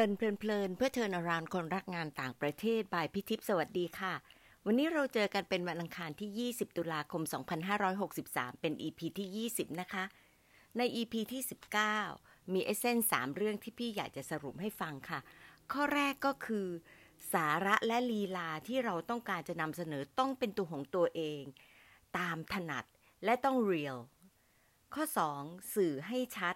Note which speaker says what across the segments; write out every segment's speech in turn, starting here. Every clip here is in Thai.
Speaker 1: ลินเพลินเพื่อเทินารานคนรักงานต่างประเทศบายพิทิพสวัสดีค่ะ วันนี้เราเจอกันเป็นวันอังคารที่ 20 ตุลาคม 2563 เป็น EP ที่ 20 นะคะ ใน EP ที่ 19 มีเอเซนสามเรื่องที่พี่อยากจะสรุปให้ฟังค่ะ ข้อแรกก็คือ สาระและลีลาที่เราต้องการจะนำเสนอต้องเป็นตัวของตัวเอง ตามถนัดและต้องเรียลข้อ 2 สื่อให้ชัด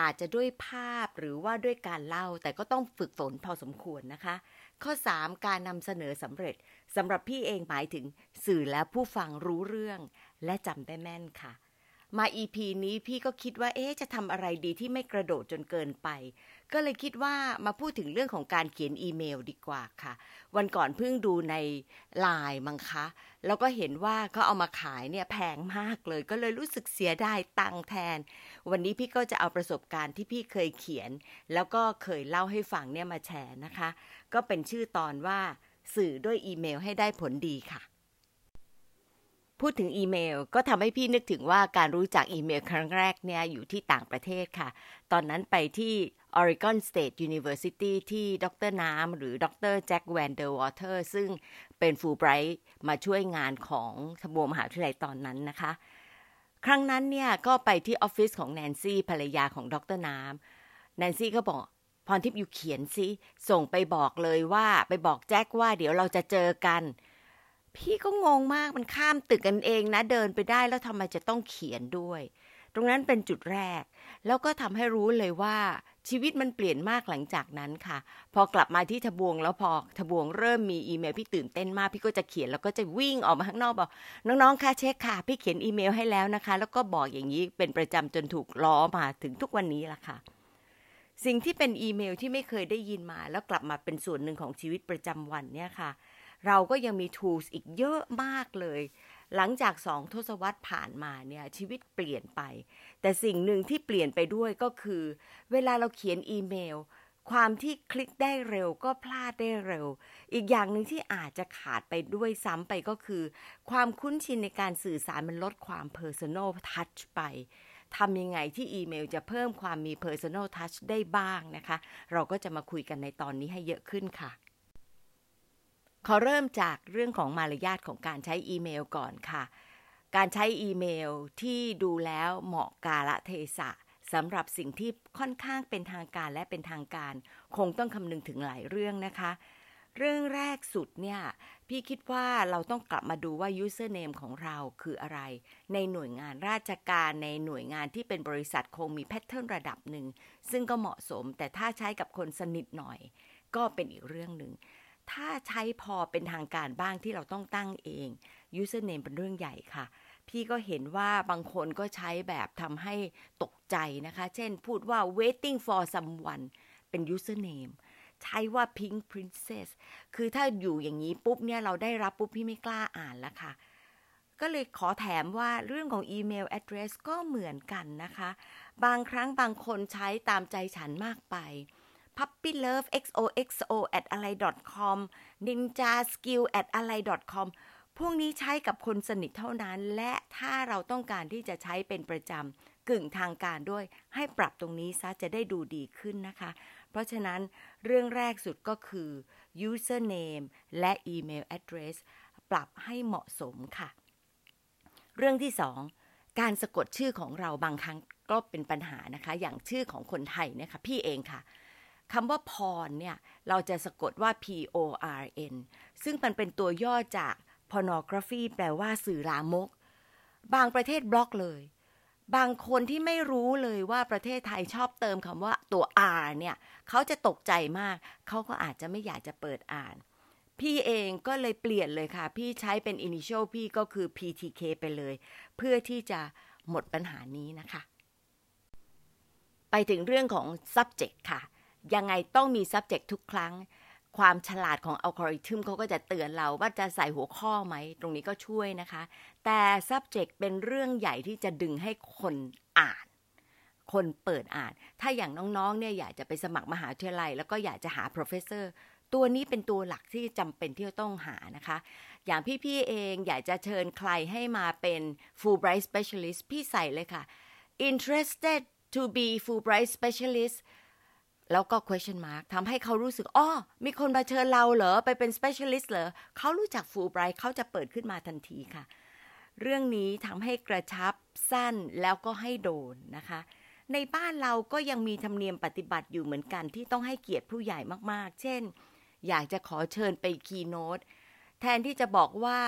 Speaker 1: อาจจะด้วยภาพหรือว่าด้วยการเล่า แต่ก็ต้องฝึกฝนพอสมควรนะคะ ข้อ 3 การนำเสนอสำเร็จสำหรับพี่เองหมายถึงสื่อและผู้ฟังรู้เรื่อง และจำได้แม่นค่ะ มา EP นี้พี่ก็คิดว่าเอ๊ะจะทำอะไรดีที่ไม่กระโดดจนเกินไป ก็เลยคิดว่ามาพูดถึงเรื่องของการเขียนอีเมลดีกว่าค่ะ วันก่อนเพิ่งดูในไลน์มังคะ แล้วก็เห็นว่าก็เอามาขายเนี่ยแพงมากเลย ก็เลยรู้สึกเสียดายตังแทน วันนี้พี่ก็จะเอาประสบการณ์ที่พี่เคยเขียน แล้วก็เคยเล่าให้ฟังเนี่ยมาแชร์นะคะ ก็เป็นชื่อตอนว่าสื่อด้วยอีเมลให้ได้ผลดีค่ะ พูดถึงอีเมลก็ทำให้พี่นึกถึงว่าการรู้จักอีเมลครั้งแรกเนี่ยอยู่ที่ต่างประเทศค่ะ ตอนนั้นไปที่ Oregon State University ที่ดรน้ำหรือดดรแจ็คแวนเดอร์วอเตอร์ซึ่งเป็นฟูไบรท์มาช่วยงานของทบวมหาวิทยาลัยตอนนั้นนะคะ ครั้งนั้นเนี่ยก็ไปที่ออฟฟิศของแนนซี่ภรรยาของดรน้ำแนนซี่ก็บอกพรทิพย์อยู่เขียนซิส่งไปบอกเลยว่าไปบอกแจ็คว่าเดี๋ยวเราจะเจอกัน พี่ก็งงมากมันข้ามตึกกันเองนะเดินไปได้แล้วทำไมจะต้องเขียนด้วย ตรงนั้นเป็นจุดแรก แล้วก็ทำให้รู้เลยว่าชีวิตมันเปลี่ยนมากหลังจากนั้นค่ะ พอกลับมาที่ทบวงแล้วพอทบวงเริ่มมีอีเมลพี่ตื่นเต้นมากพี่ก็จะเขียนแล้วก็จะวิ่งออกมาข้างนอกบอกน้องๆค่ะเช็คค่ะ พี่เขียนอีเมลให้แล้วนะคะ แล้วก็บอกอย่างนี้เป็นประจำจนถูกล้อมาถึงทุกวันนี้ละค่ะ สิ่งที่เป็นอีเมลที่ไม่เคยได้ยินมา แล้วกลับมาเป็นส่วนหนึ่งของชีวิตประจำวันเนี่ยค่ะ เราก็ยังมี tools อีกเยอะมากเลย หลังจากสองทศวรรษผ่านมาเนี่ยชีวิตเปลี่ยนไป แต่สิ่งหนึ่งที่เปลี่ยนไปด้วยก็คือ เวลาเราเขียนอีเมล ความที่คลิกได้เร็วก็พลาดได้เร็ว อีกอย่างหนึ่งที่อาจจะขาดไปด้วยซ้ำไปก็คือ ความคุ้นชินในการสื่อสารมันลดความ personal touch ไปทำยังไงที่อีเมลจะเพิ่มความมี personal touch ได้บ้างนะคะ เราก็จะมาคุยกันในตอนนี้ให้เยอะขึ้นค่ะ ขอเริ่มจากเรื่องของมารยาทของการใช้อีเมลก่อนค่ะ การใช้อีเมลที่ดูแล้วเหมาะกาละเทศะสำหรับสิ่งที่ค่อนข้างเป็นทางการและเป็นทางการ คงต้องคำนึงถึงหลายเรื่องนะคะ เรื่องแรกสุดเนี่ย พี่คิดว่าเราต้องกลับมาดูว่า username ของเราคืออะไร ในหน่วยงานราชการในหน่วยงานที่เป็นบริษัทคงมีแพทเทิร์นระดับหนึ่ง ซึ่งก็เหมาะสมแต่ถ้าใช้กับคนสนิทหน่อย ก็เป็นอีกเรื่องหนึ่ง ถ้าใช้พอเป็นทางการบ้างที่เราต้องตั้งเอง username เป็นเรื่องใหญ่ค่ะ พี่ก็เห็นว่าบางคนก็ใช้แบบทำให้ตกใจนะคะ เช่นพูดว่า waiting for someone เป็น username ใช้ว่า pink princess คือถ้าอยู่อย่างนี้ปุ๊บเนี่ยเราได้รับปุ๊บพี่ไม่กล้าอ่านแล้วค่ะ ก็เลยขอแถมว่าเรื่องของอีเมล address ก็เหมือนกันนะคะ บางครั้งบางคนใช้ตามใจฉันมากไป puppy love xoxo at อะไร com ninja skill at อะไร com พวกนี้ใช้กับคนสนิทเท่านั้น และถ้าเราต้องการที่จะใช้เป็นประจำกึ่งทางการด้วย ให้ปรับตรงนี้ซะจะได้ดูดีขึ้นนะคะ เพราะฉะนั้นเรื่องแรกสุดก็คือ username และ email address ปรับให้เหมาะสมค่ะ เรื่องที่สองการสะกดชื่อของเราบางครั้งก็เป็นปัญหานะคะ อย่างชื่อของคนไทยเนี่ยค่ะพี่เองค่ะ คำว่าพรเนี่ยเราจะสะกดว่า P O R N ซึ่งมันเป็นตัวย่อจาก pornography แปลว่าสื่อลามก บางประเทศบล็อกเลย บางคนที่ไม่รู้เลยว่าประเทศไทยชอบเติมคำว่าตัว R เนี่ยเขาจะตกใจมาก เขาก็อาจจะไม่อยากจะเปิดอ่าน พี่เองก็เลยเปลี่ยนเลยค่ะ พี่ใช้เป็น initial พี่ก็คือ PTK ไปเลย เพื่อที่จะหมดปัญหานี้นะคะ ไปถึงเรื่องของ subject ค่ะ ยังไงต้องมี subject ทุกครั้ง ความฉลาดของอัลกอริทึมเขาก็จะเตือนเราว่าจะใส่หัวข้อไหม ตรงนี้ก็ช่วยนะคะ แต่ subject เป็นเรื่องใหญ่ที่จะดึงให้คนอ่านคนเปิดอ่าน ถ้าอย่างน้องๆ เนี่ยอยากจะไปสมัครมหาวิทยาลัย แล้วก็อยากจะหา professor ตัวนี้เป็นตัวหลักที่จำเป็นที่จะต้องหานะคะ อย่างพี่ๆ เองอยากจะเชิญใครให้มาเป็น Fulbright specialist พี่ใส่เลยค่ะ interested to be Fulbright specialist แล้วก็ question mark ทำให้เขารู้สึกอ้อมีคนมาเชิญเราเหรอ ไปเป็น specialist เหรอ เขารู้จัก Fulbright เขาจะเปิดขึ้นมาทันทีค่ะ เรื่องนี้ทำให้กระชับสั้นแล้วก็ให้โดนนะคะ ในบ้านเราก็ยังมีธรรมเนียมปฏิบัติอยู่เหมือนกันที่ต้องให้เกียรติผู้ใหญ่มากๆ เช่น อยากจะขอเชิญไป keynote แทนที่จะบอกว่า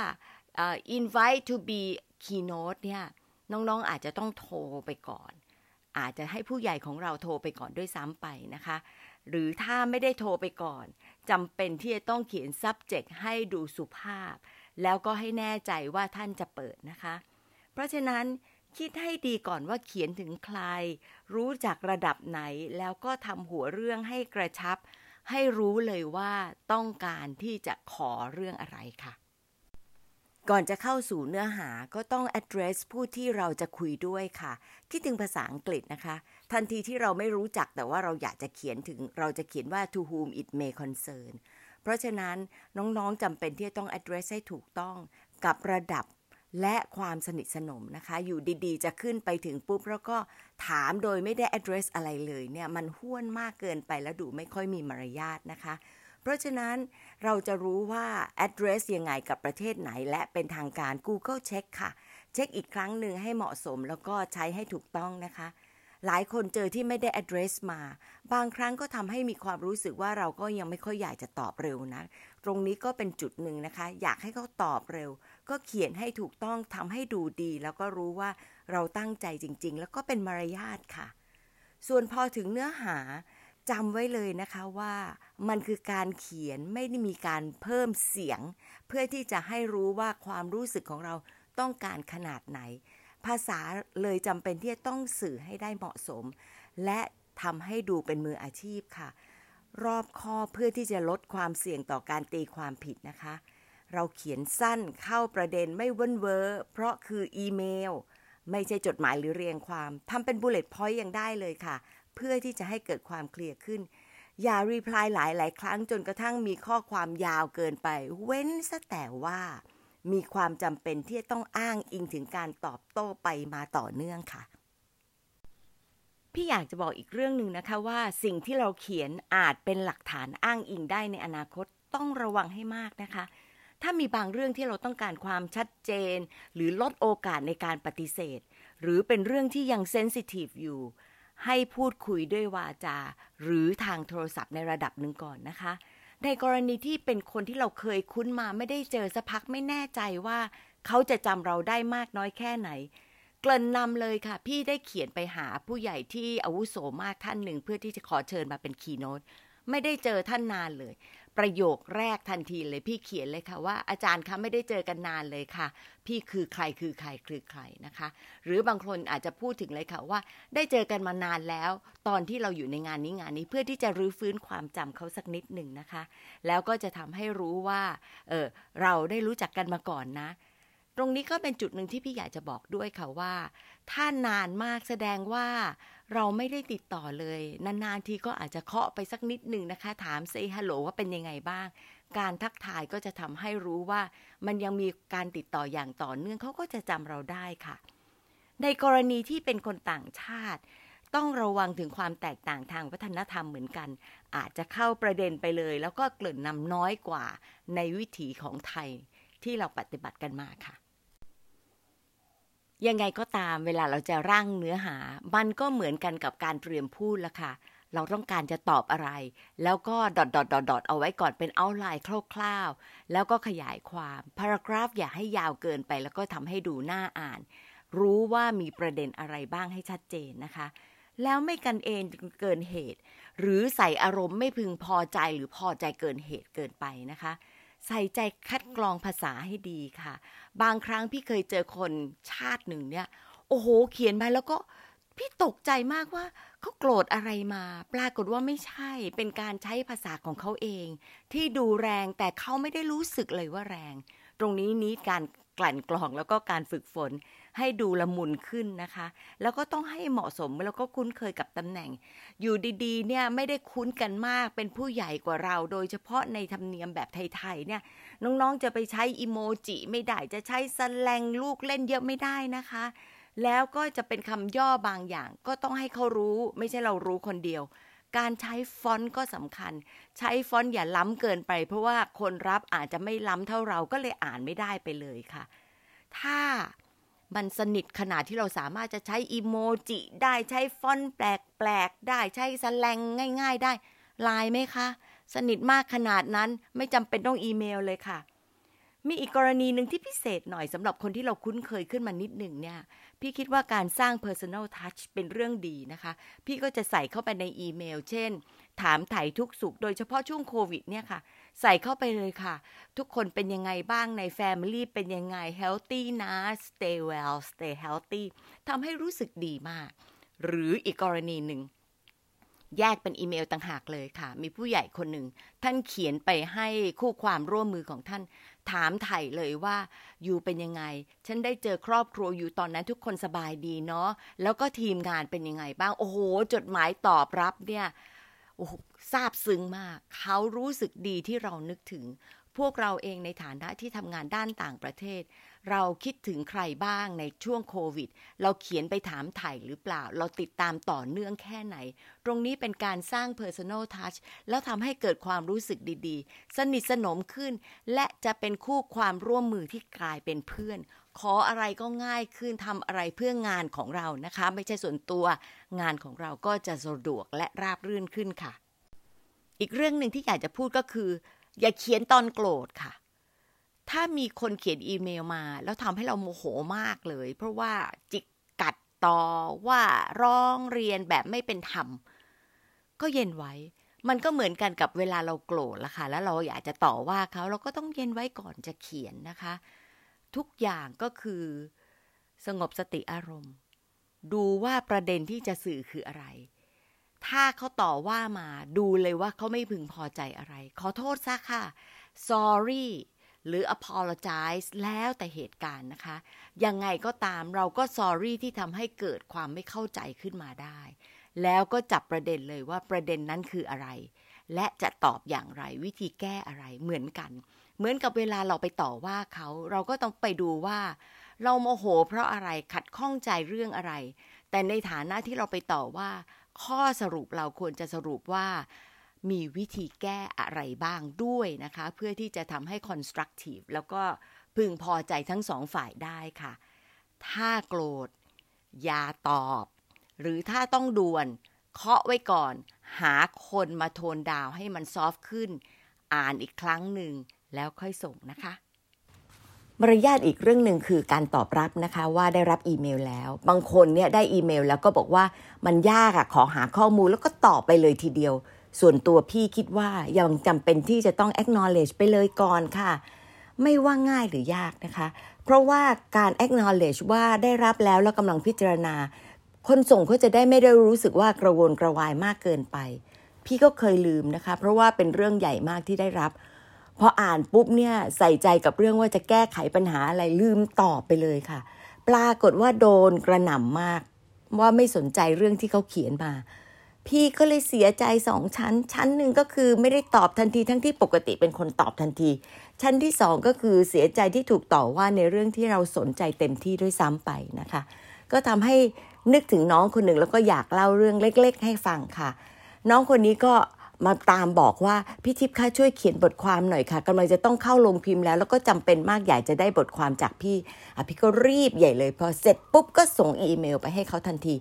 Speaker 1: uh, invite to be keynote เนี่ยน้องๆอาจจะต้องโทรไปก่อน อาจจะให้ผู้ใหญ่ของเราโทรไปก่อนด้วยซ้ำไปนะคะ หรือถ้าไม่ได้โทรไปก่อนจำเป็นที่จะต้องเขียน subject ให้ดูสุภาพ แล้วก็ให้แน่ใจว่าท่านจะเปิดนะคะ เพราะฉะนั้นคิดให้ดีก่อนว่าเขียนถึงใคร รู้จักระดับไหนแล้วก็ทำหัวเรื่องให้กระชับ ให้รู้เลยว่าต้องการที่จะขอเรื่องอะไรค่ะ ก่อนจะเข้าสู่เนื้อหาก็ต้อง address ผู้ที่เราจะคุยด้วยค่ะ คิดถึงภาษาอังกฤษนะคะ ทันทีที่เราไม่รู้จักแต่ว่าเราอยากจะเขียนถึงเราจะเขียนว่า to whom it may concern เพราะฉะนั้นน้องๆจำเป็นที่จะต้อง address ให้ถูกต้องกับระดับและความสนิทสนมนะคะ อยู่ดีๆ จะขึ้นไปถึงปุ๊บ แล้วก็ถามโดยไม่ได้ address อะไรเลยเนี่ย มันห้วนมากเกินไปแล้วดูไม่ค่อยมีมารยาทนะคะ เพราะฉะนั้น เราจะรู้ว่า address ยังไงกับประเทศไหน และเป็นทางการ Google เช็คค่ะ เช็คอีกครั้งหนึ่งให้เหมาะสมแล้วก็ใช้ให้ถูกต้องนะคะ หลายคนเจอที่ไม่ได้ address มา บางครั้งก็ทำให้มีความรู้สึกว่าเราก็ยังไม่ค่อยอยากจะตอบเร็วนะ ตรงนี้ก็เป็นจุดหนึ่งนะคะ อยากให้เขาตอบเร็ว ก็เขียนให้ถูกต้องทำให้ดูดี แล้วก็รู้ว่าเราตั้งใจจริง ๆ แล้วก็เป็นมารยาทค่ะ ส่วนพอถึงเนื้อหา จำไว้เลยนะคะว่ามันคือการเขียนไม่ได้มีการเพิ่มเสียง เพื่อที่จะให้รู้ว่าความรู้สึกของเราต้องการขนาดไหน ภาษาเลยจำเป็นที่จะต้องสื่อให้ได้เหมาะสม และทำให้ดูเป็นมืออาชีพค่ะ รอบคอเพื่อที่จะลดความเสี่ยงต่อการตีความผิดนะคะ เราเขียนสั้นเข้าประเด็นไม่เวิ่นเว้อเพราะคืออีเมล ไม่ใช่จดหมายหรือเรียงความทำเป็น bullet point ยังได้เลยค่ะ เพื่อที่จะให้เกิดความเคลียร์ขึ้น อย่ารีプライหลายหลายครั้งจนกระทั่งมีข้อความยาวเกินไป เว้นซะแต่ว่า มีความจำเป็นที่จะต้องอ้างอิงถึงการตอบโต้ไปมาต่อเนื่องค่ะ พี่อยากจะบอกอีกเรื่องหนึ่งนะคะว่าสิ่งที่เราเขียนอาจเป็นหลักฐานอ้างอิงได้ในอนาคตต้องระวังให้มากนะคะ ถ้ามีบางเรื่องที่เราต้องการความชัดเจน หรือลดโอกาสในการปฏิเสธ หรือเป็นเรื่องที่ยังเซนซิทีฟอยู่ ให้พูดคุยด้วยวาจา หรือทางโทรศัพท์ในระดับหนึ่งก่อนนะคะ ในกรณีที่เป็นคนที่เราเคยคุ้นมาไม่ได้เจอสักพักไม่แน่ใจว่า เขาจะจำเราได้มากน้อยแค่ไหน เกริ่นนำเลยค่ะ พี่ได้เขียนไปหาผู้ใหญ่ที่อาวุโสมากท่านหนึ่ง เพื่อที่จะขอเชิญมาเป็นคีโนตไม่ได้เจอท่านนานเลย ประโยคแรกทันทีเลยพี่เขียนเลยค่ะว่าอาจารย์คะไม่ได้เจอกันนานเลยค่ะ พี่คือใครคือใครคือใครนะคะ หรือบางคนอาจจะพูดถึงเลยค่ะว่า ได้เจอกันมานานแล้ว ตอนที่เราอยู่ในงานนี้งานนี้เพื่อที่จะรื้อฟื้นความจำเขาสักนิดหนึ่งนะคะ แล้วก็จะทำให้รู้ว่าเออเราได้รู้จักกันมาก่อนนะ ตรงนี้ก็เป็นจุดหนึ่งที่พี่อยากจะบอกด้วยค่ะว่า ถ้านานมากแสดงว่า เราไม่ได้ติดต่อเลย นานๆทีก็อาจจะเคาะไปสักนิดหนึ่งนะคะ ถามเซฮัลโหลว่าเป็นยังไงบ้าง การทักทายก็จะทำให้รู้ว่า มันยังมีการติดต่ออย่างต่อเนื่องเขาก็จะจำเราได้ค่ะ ในกรณีที่เป็นคนต่างชาติ ต้องระวังถึงความแตกต่างทางวัฒนธรรมเหมือนกัน อาจจะเข้าประเด็นไปเลย แล้วก็เกริ่นนำน้อยกว่าในวิถีของไทยที่เราปฏิบัติกันมาค่ะ ยังไงก็ตามเวลาเราจะร่างเนื้อหา มันก็เหมือนกันกับการเตรียมพูดละค่ะ เราต้องการจะตอบอะไร แล้วก็ดอทดอทดอทดอทเอาไว้ก่อนเป็นเอาไลน์คร่าวๆ แล้วก็ขยายความพารากราฟอย่าให้ยาวเกินไป แล้วก็ทำให้ดูน่าอ่าน รู้ว่ามีประเด็นอะไรบ้างให้ชัดเจนนะคะ แล้วไม่กันเองเกินเหตุ หรือใส่อารมณ์ไม่พึงพอใจหรือพอใจเกินเหตุเกินไปนะคะ ใส่ใจคัดกรองภาษาให้ดีค่ะ บางครั้งพี่เคยเจอคนชาติหนึ่งเนี่ย โอ้โห เขียนไปแล้วก็พี่ตกใจมากว่าเขาโกรธอะไรมา ปรากฏว่าไม่ใช่เป็นการใช้ภาษาของเขาเอง ที่ดูแรงแต่เขาไม่ได้รู้สึกเลยว่าแรง ตรงนี้นี้การกลั่นกรองแล้วก็การฝึกฝน ให้ดูละมุนขึ้นนะคะ แล้วก็ต้องให้เหมาะสมแล้วก็คุ้นเคยกับตำแหน่ง อยู่ดีๆ เนี่ยไม่ได้คุ้นกันมากเป็นผู้ใหญ่กว่าเรา โดยเฉพาะในธรรมเนียมแบบไทยๆเนี่ยน้องๆจะไปใช้อีโมจิไม่ได้จะใช้สแลงลูกเล่นเยอะไม่ได้นะคะ แล้วก็จะเป็นคำย่อบางอย่าง ก็ต้องให้เขารู้ ไม่ใช่เรารู้คนเดียวการใช้ฟอนต์ก็สำคัญ ใช้ฟอนต์อย่าล้ำเกินไป เพราะว่าคนรับอาจจะไม่ล้ำเท่าเราก็เลยอ่านไม่ได้ไปเลยค่ะ ถ้า มันสนิทขนาดที่เราสามารถจะใช้อีโมจิได้ใช้ฟอนต์แปลกๆได้ใช้สแลงง่าย ๆ ได้ลายไหมคะ สนิทมากขนาดนั้นไม่จำเป็นต้องอีเมลเลยค่ะ มีอีกกรณีหนึ่งที่พิเศษหน่อยสำหรับคนที่เราคุ้นเคยขึ้นมานิดหนึ่งเนี่ย พี่คิดว่าการสร้าง personal touch เป็นเรื่องดีนะคะ พี่ก็จะใส่เข้าไปในอีเมล เช่น ถามไถ่ทุกสุข โดยเฉพาะช่วงโควิดเนี่ยค่ะ ใส่เข้าไปเลยค่ะ ทุกคนเป็นยังไงบ้างใน Family เป็นยังไง healthy นะ stay well stay healthy ทำให้รู้สึกดีมาก หรืออีกกรณีหนึ่ง แยกเป็นอีเมลต่างหากเลยค่ะ มีผู้ใหญ่คนหนึ่ง ท่านเขียนไปให้คู่ความร่วมมือของท่าน ถามไถ่เลยว่าอยู่เป็นยังไง ฉันได้เจอครอบครัวอยู่ตอนนั้นทุกคนสบายดีเนาะแล้วก็ทีมงานเป็นยังไงบ้าง โอ้โห จดหมายตอบรับเนี่ยโอ้ซาบซึ้งมาก เขารู้สึกดีที่เรานึกถึง พวกเราเองในฐานะที่ทำงานด้านต่างประเทศ เราคิดถึงใครบ้างในช่วงโควิด เราเขียนไปถามไถ่หรือเปล่า เราติดตามต่อเนื่องแค่ไหน ตรงนี้เป็นการสร้าง personal touch แล้วทำให้เกิดความรู้สึกดีๆ สนิทสนมขึ้น และจะเป็นคู่ความร่วมมือที่กลายเป็นเพื่อน ขออะไรก็ง่ายขึ้นทำอะไรเพื่องานของเรานะคะ ไม่ใช่ส่วนตัว งานของเราก็จะสะดวกและราบรื่นขึ้นค่ะ อีกเรื่องหนึ่งที่อยากจะพูดก็คือ อย่าเขียนตอนโกรธค่ะ ถ้ามีคนเขียนอีเมลมา แล้วทำให้เราโมโหมากเลย เพราะว่าจิกกัดต่อว่าร้องเรียนแบบไม่เป็นธรรม ก็เย็นไว้ มันก็เหมือนกันกับเวลาเราโกรธละค่ะ แล้วเราอยากจะต่อว่าเขาเราก็ต้องเย็นไว้ก่อนจะเขียนนะคะ ทุกอย่างก็คือสงบสติอารมณ์ ดูว่าประเด็นที่จะสื่อคืออะไร ถ้าเขาต่อว่ามาดูเลยว่าเขาไม่พึงพอใจอะไร ขอโทษซะค่ะ sorry หรือ apologize แล้วแต่เหตุการณ์นะคะ ยังไงก็ตามเราก็ sorry ที่ทำให้เกิดความไม่เข้าใจขึ้นมาได้ แล้วก็จับประเด็นเลยว่าประเด็นนั้นคืออะไร และจะตอบอย่างไรวิธีแก้อะไรเหมือนกัน เหมือนกับเวลาเราไปต่อว่าเขาเราก็ต้องไปดูว่า เราโมโห เพราะอะไรขัดข้องใจเรื่องอะไร แต่ในฐานะที่เราไปต่อว่า ข้อสรุปเราควรจะสรุปว่ามีวิธีแก้อะไรบ้างด้วยนะคะ เพื่อที่จะทำให้ constructive แล้วก็พึงพอใจทั้งสองฝ่ายได้ค่ะ ถ้าโกรธ อย่าตอบ หรือถ้าต้องด่วนเคาะไว้ก่อน หาคนมาโทนดาวให้มันซอฟขึ้น อ่านอีกครั้งหนึ่งแล้วค่อยส่งนะคะ มารยาทอีกเรื่องหนึ่งคือการตอบรับนะคะว่าได้รับอีเมลแล้ว บางคนเนี่ยได้อีเมลแล้วก็บอกว่ามันยากอะขอหาข้อมูลแล้วก็ตอบไปเลยทีเดียว ส่วนตัวพี่คิดว่ายังจำเป็นที่จะต้อง acknowledge ไปเลยก่อนค่ะ ไม่ว่าง่ายหรือยากนะคะ เพราะว่าการ acknowledge ว่าได้รับแล้วแล้วกำลังพิจารณา คนส่งเขาจะได้ไม่ได้รู้สึกว่ากระวนกระวายมากเกินไป พี่ก็เคยลืมนะคะ เพราะว่าเป็นเรื่องใหญ่มากที่ได้รับ พออ่านปุ๊บเนี่ยใส่ใจกับเรื่องว่าจะแก้ไขปัญหาอะไรลืมตอบไปเลยค่ะ ปรากฏว่าโดนกระหน่ำมาก ว่าไม่สนใจเรื่องที่เขาเขียนมา พี่ก็เลยเสียใจสองชั้น ชั้นหนึ่งก็คือไม่ได้ตอบทันทีทั้งที่ปกติเป็นคนตอบทันที ชั้นที่สองก็คือเสียใจที่ถูกต่อว่าในเรื่องที่เราสนใจเต็มที่ด้วยซ้ำไปนะคะ ก็ทำให้นึกถึงน้องคนหนึ่งแล้วก็อยากเล่าเรื่องเล็ก ๆ ให้ฟังค่ะ น้องคนนี้ก็ มาตามบอกว่าพี่ทิพย์คะช่วยเขียนบทความหน่อยค่ะกำลังจะต้องเข้าลงพิมพ์แล้ว แล้วก็จำเป็นมากอยากจะได้บทความจากพี่อะพี่ก็รีบใหญ่เลยพอเสร็จปุ๊บก็ส่งอีเมลไปให้เขาทันที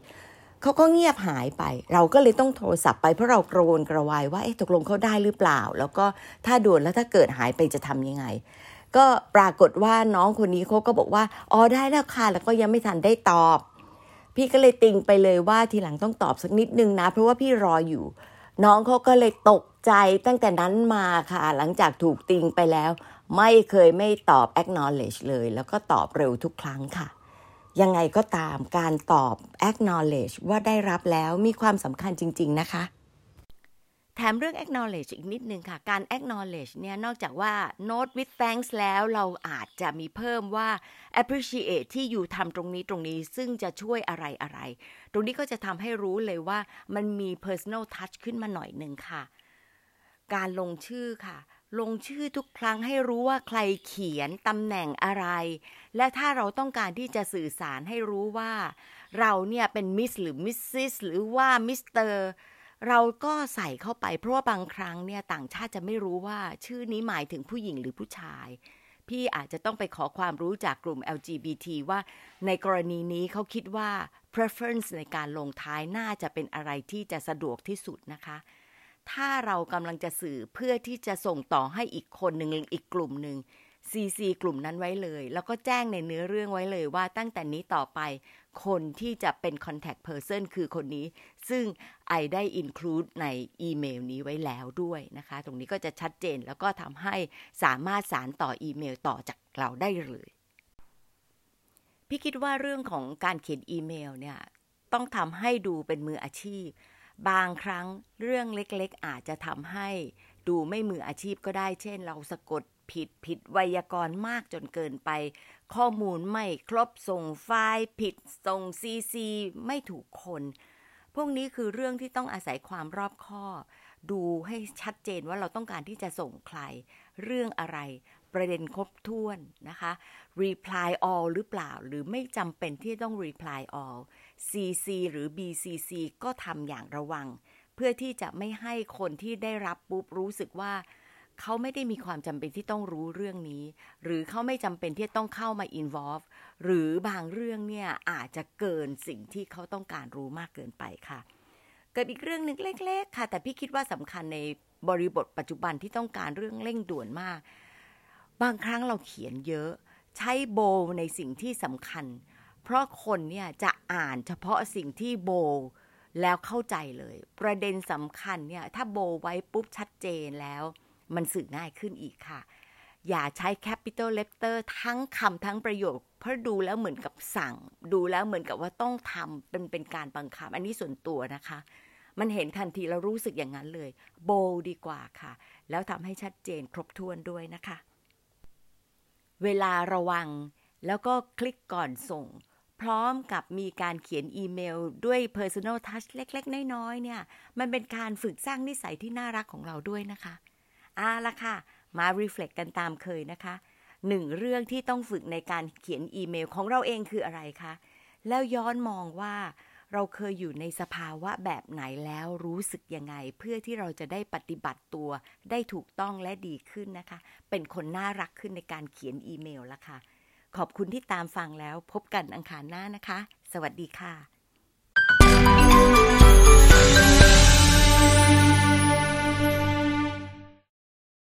Speaker 1: เขาก็เงียบหายไป เราก็เลยต้องโทรศัพท์ไปเพราะเรากระวนกระวายว่าเอ๊ะตกลงเขาได้หรือเปล่า แล้วก็ถ้าด่วนแล้วถ้าเกิดหายไปจะทำยังไง ก็ปรากฏว่าน้องคนนี้เขาก็บอกว่าอ๋อได้แล้วค่ะแล้วก็ยังไม่ทันได้ตอบ พี่ก็เลยติงไปเลยว่าทีหลังต้องตอบสักนิดนึงนะ เพราะว่าพี่รออยู่ น้องเขาก็เลยตกใจตั้งแต่นั้นมาค่ะ หลังจากถูกติงไปแล้ว ไม่เคยไม่ตอบ acknowledge เลย แล้วก็ตอบเร็วทุกครั้งค่ะ ยังไงก็ตามการตอบ acknowledge ว่าได้รับแล้วมีความสำคัญจริง ๆ นะคะ แถมเรื่อง acknowledge อีกนิดนึงค่ะ การ acknowledge เนี่ยนอกจากว่า note with thanks แล้วเราอาจจะมีเพิ่มว่า appreciate ที่ you ทำตรงนี้ตรงนี้ซึ่งจะช่วยอะไรอะไร ตรงนี้ก็จะทำให้รู้เลยว่ามันมี personal touch ขึ้นมาหน่อยหนึ่งค่ะ การลงชื่อค่ะ ลงชื่อทุกครั้งให้รู้ว่าใครเขียนตำแหน่งอะไร และถ้าเราต้องการที่จะสื่อสารให้รู้ว่า เราเนี่ยเป็น Miss หรือ Mrs. หรือว่ามิสเตอร์ เราก็ใส่เข้าไป เพราะว่าบางครั้งเนี่ยต่างชาติจะไม่รู้ว่าชื่อนี้หมายถึงผู้หญิงหรือผู้ชาย พี่อาจจะต้องไปขอความรู้จากกลุ่ม LGBT ว่าในกรณีนี้เขาคิดว่า preference ในการลงท้ายน่าจะเป็นอะไรที่จะสะดวกที่สุดนะคะ ถ้าเรากำลังจะสื่อเพื่อที่จะส่งต่อให้อีกคนหนึ่งอีกกลุ่มหนึ่ง CC กลุ่มนั้นไว้เลย แล้วก็แจ้งในเนื้อเรื่องไว้เลยว่าตั้งแต่นี้ต่อไป คนที่จะเป็น contact person คือคนนี้ ซึ่งไอได้ include ในอีเมลนี้ไว้แล้วด้วยนะคะ ตรงนี้ก็จะชัดเจนแล้วก็ทำให้สามารถสารต่ออีเมลต่อจากเราได้เลยพี่คิดว่าเรื่องของการเขียนอีเมลเนี่ยต้องทำให้ดูเป็นมืออาชีพ บางครั้งเรื่องเล็กๆ อาจจะทำให้ดูไม่มืออาชีพก็ได้ เช่น เราสะกดผิดผิดไวยากรณ์มากจนเกินไป ข้อมูลไม่ครบส่งไฟล์ผิดส่งซีซีไม่ถูกคน พวกนี้คือเรื่องที่ต้องอาศัยความรอบคอบดูให้ชัดเจนว่าเราต้องการที่จะส่งใคร เรื่องอะไรประเด็นครบถ้วนนะคะ reply all หรือเปล่า หรือไม่จำเป็นที่ต้อง reply all CC หรือ BCC ก็ทำอย่างระวัง เพื่อที่จะไม่ให้คนที่ได้รับปุ๊บรู้สึกว่า เขาไม่ได้มีความจำเป็นที่ต้องรู้เรื่องนี้ หรือเขาไม่จำเป็นที่ต้องเข้ามา involve หรือบางเรื่องเนี่ยอาจจะเกินสิ่งที่เขาต้องการรู้มากเกินไปค่ะ เกิดอีกเรื่องหนึ่งเล็ก ๆ ค่ะ แต่พี่คิดว่าสำคัญในบริบทปัจจุบันที่ต้องการเรื่องเร่งด่วนมาก บางครั้งเราเขียนเยอะ ใช้โบในสิ่งที่สำคัญ เพราะคนเนี่ยจะอ่านเฉพาะสิ่งที่โบแล้วเข้าใจเลย ประเด็นสำคัญเนี่ยถ้าโบไว้ปุ๊บชัดเจนแล้ว มันสื่อง่ายขึ้นอีกค่ะ อย่าใช้ capital letter ทั้งคำทั้งประโยค เพราะดูแล้วเหมือนกับสั่ง ดูแล้วเหมือนกับว่าต้องทำเป็นเป็นการบังคับ อันนี้ส่วนตัวนะคะ มันเห็นทันทีแล้วรู้สึกอย่างนั้นเลย โบดีกว่าค่ะ แล้วทำให้ชัดเจนครบถ้วนด้วยนะคะ เวลาระวังแล้วก็คลิกก่อนส่ง พร้อมกับมีการเขียนอีเมลด้วย personal touch เล็ก ๆ น้อย ๆ เนี่ย มันเป็นการฝึกสร้างนิสัยที่น่ารักของเราด้วยนะคะ อาละค่ะ มารีเฟล็กกันตามเคยนะคะหนึ่งเรื่องที่ต้องฝึกในการเขียนอีเมลของเราเองคืออะไรคะ แล้วย้อนมองว่าเราเคยอยู่ในสภาวะแบบไหนแล้วรู้สึกยังไง เพื่อที่เราจะได้ปฏิบัติตัวได้ถูกต้องและดีขึ้นนะคะ เป็นคนน่ารักขึ้นในการเขียนอีเมลละค่ะ ขอบคุณที่ตามฟังแล้วพบกันอังคารหน้านะคะ สวัสดีค่ะ